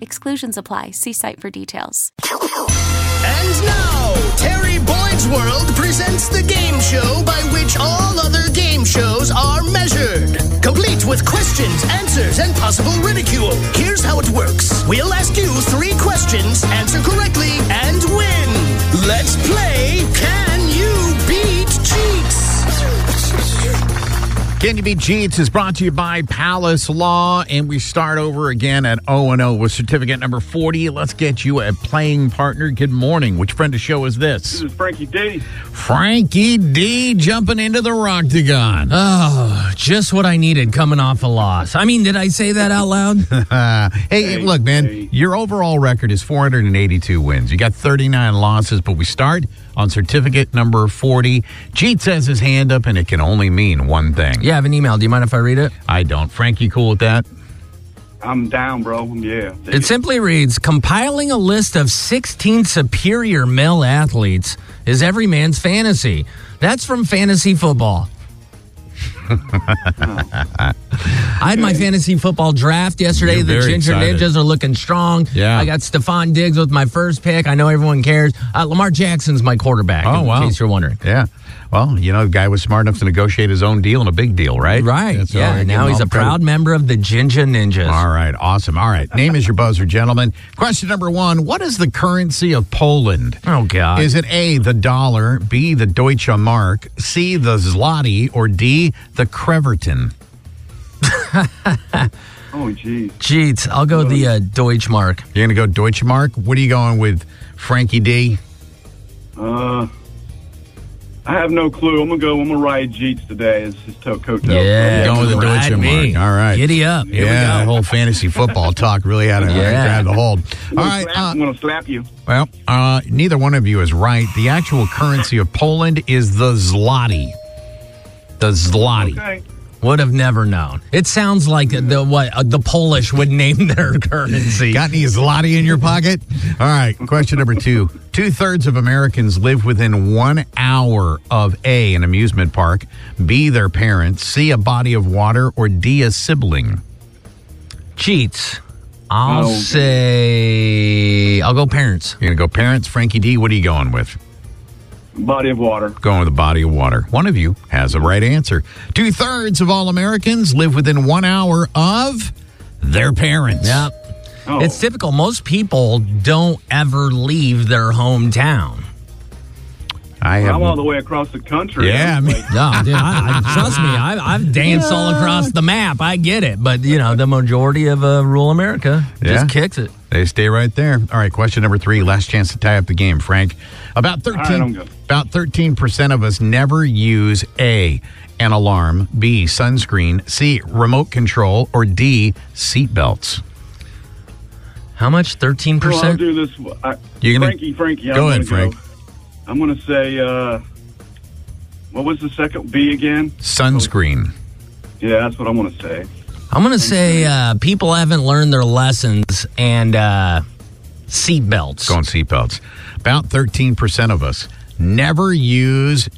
Exclusions apply. See site for details. And now, Terry Boyd's World presents the game show by which all other game shows are measured. Complete with questions, answers, and possible ridicule. Here's how it works We'll ask you three questions, Can You Beat Jeetz is brought to you by Palace Law, and we start over again at 0 0 with certificate number 40. Let's get you a playing partner. Good morning. Which friend of show is this? This is Franky D. Franky D jumping into the Roctagon. Oh, just what I needed coming off a loss. I mean, did I say that out loud? Hey, Hey, look, man, hey. your overall record is 482 wins. You got 39 losses, but we start on certificate number 40. Jeetz has his hand up, and it can only mean one thing. yeah, I have an email. Do you mind if I read it? I don't. Franky, cool with that? I'm down, bro. Yeah. It simply reads Compiling a list of 16 superior male athletes is every man's fantasy. That's from fantasy football. I had my fantasy football draft yesterday. You're the Ginger excited. Ninjas are looking strong. Yeah. I got Stefon Diggs with my first pick. I know everyone cares. Uh, Lamar Jackson's my quarterback, Oh, in wow. case you're wondering. Yeah. Well, you know, the guy was smart enough to negotiate his own deal and a big deal, right? Right. That's yeah. Now he's a credit. proud member of the Ginger Ninjas. All right. Awesome. All right. Name is your buzzer, gentlemen. Question number one What is the currency of Poland? Oh, God. Is it A, the dollar, B, the Deutsche Mark, C, the zloty, or D, the Kreverton? Oh, geez. Jeez, I'll go the uh, Deutschmark. You're going to go Deutsche Mark? What are you going with, Franky D? Uh, I have no clue. I'm gonna go. I'm gonna ride Jeetz today. It's just to- coattail. Yeah, Going with the ride Deutsche me. Mark. All right. Giddy up. Here yeah, we go. whole fantasy football talk really had to Yeah. grab the hold. I'm gonna right. slap- Uh, I'm gonna slap you. Well, uh, neither one of you is right. The actual currency of Poland is the zloty. The zloty. Okay. Would have never known. It sounds like the what uh, the Polish would name their currency. Got any zloty in your pocket? All right. Question number two. Two thirds of Americans live within one hour of A, an amusement park, B, their parents, C, a body of water, or D, a sibling. Jeetz. I'll Oh. say I'll go parents. You're going to go parents. Franky D, what are you going with? Body of water. Going with a body of water. One of you has the right answer. Two thirds of all Americans live within one hour of their parents. Yeah. Oh. It's typical. Most people don't ever leave their hometown. I have. I'm all the way across the country. Yeah, I mean- No, dude, I, I, trust me. I, I've danced all across the map. I get it, but you know the majority of uh, rural America Yeah. just kicks it. They stay right there. All right, question number three. Last chance to tie up the game, Frank. About thirteen. good. about thirteen percent of us never use a an alarm, b sunscreen, c remote control, or d seatbelts. How much? Thirteen well, I'll percent. do this. I, You gonna- Franky, Franky. I'm Go ahead, gonna Frank. I'm gonna say. uh What was the second B again? Sunscreen. Yeah, that's what I'm gonna say. I'm gonna say uh, people haven't learned their lessons and uh, seatbelts. Going seatbelts. About thirteen percent of us never use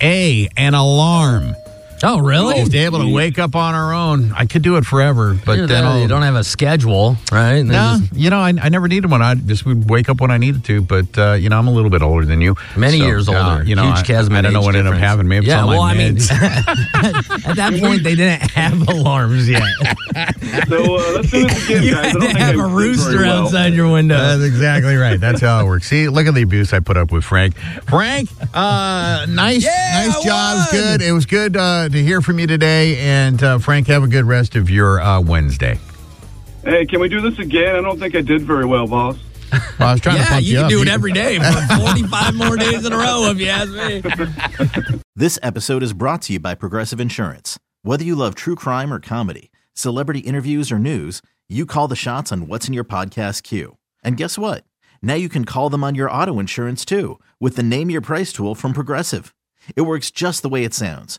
a an alarm. Oh, really? To be able to wake up on our own. I could do it forever, but You're then there, you don't have a schedule, right? And No, there's you know, I, I never needed one. I just would wake up when I needed to. But uh, you know, I'm a little bit older than you. Many So, years uh, older. you know, Huge I, chasm I in don't know age what ended up difference. happening. Maybe yeah, well, I mean, at that point, they didn't have alarms yet. So uh, let's do this again, you guys. I had don't to think have I a did rooster very well. outside your window. That's exactly right. That's how it works. See, look at the abuse I put up with Frank. Frank, uh, nice, Yeah, nice job. It was won. good. It was good uh, to hear from you today. And uh, Frank, have a good rest of your uh, Wednesday. Hey, can we do this again? I don't think I did very well, boss. Well, I was trying to yeah, pump you you, can up. do it every day for 45 more days in a row, if you ask me. This episode is brought to you by Progressive Insurance. Whether you love true crime or comedy, celebrity interviews or news, you call the shots on what's in your podcast queue. And guess what? Now you can call them on your auto insurance too with the Name Your Price tool from Progressive. It works just the way it sounds.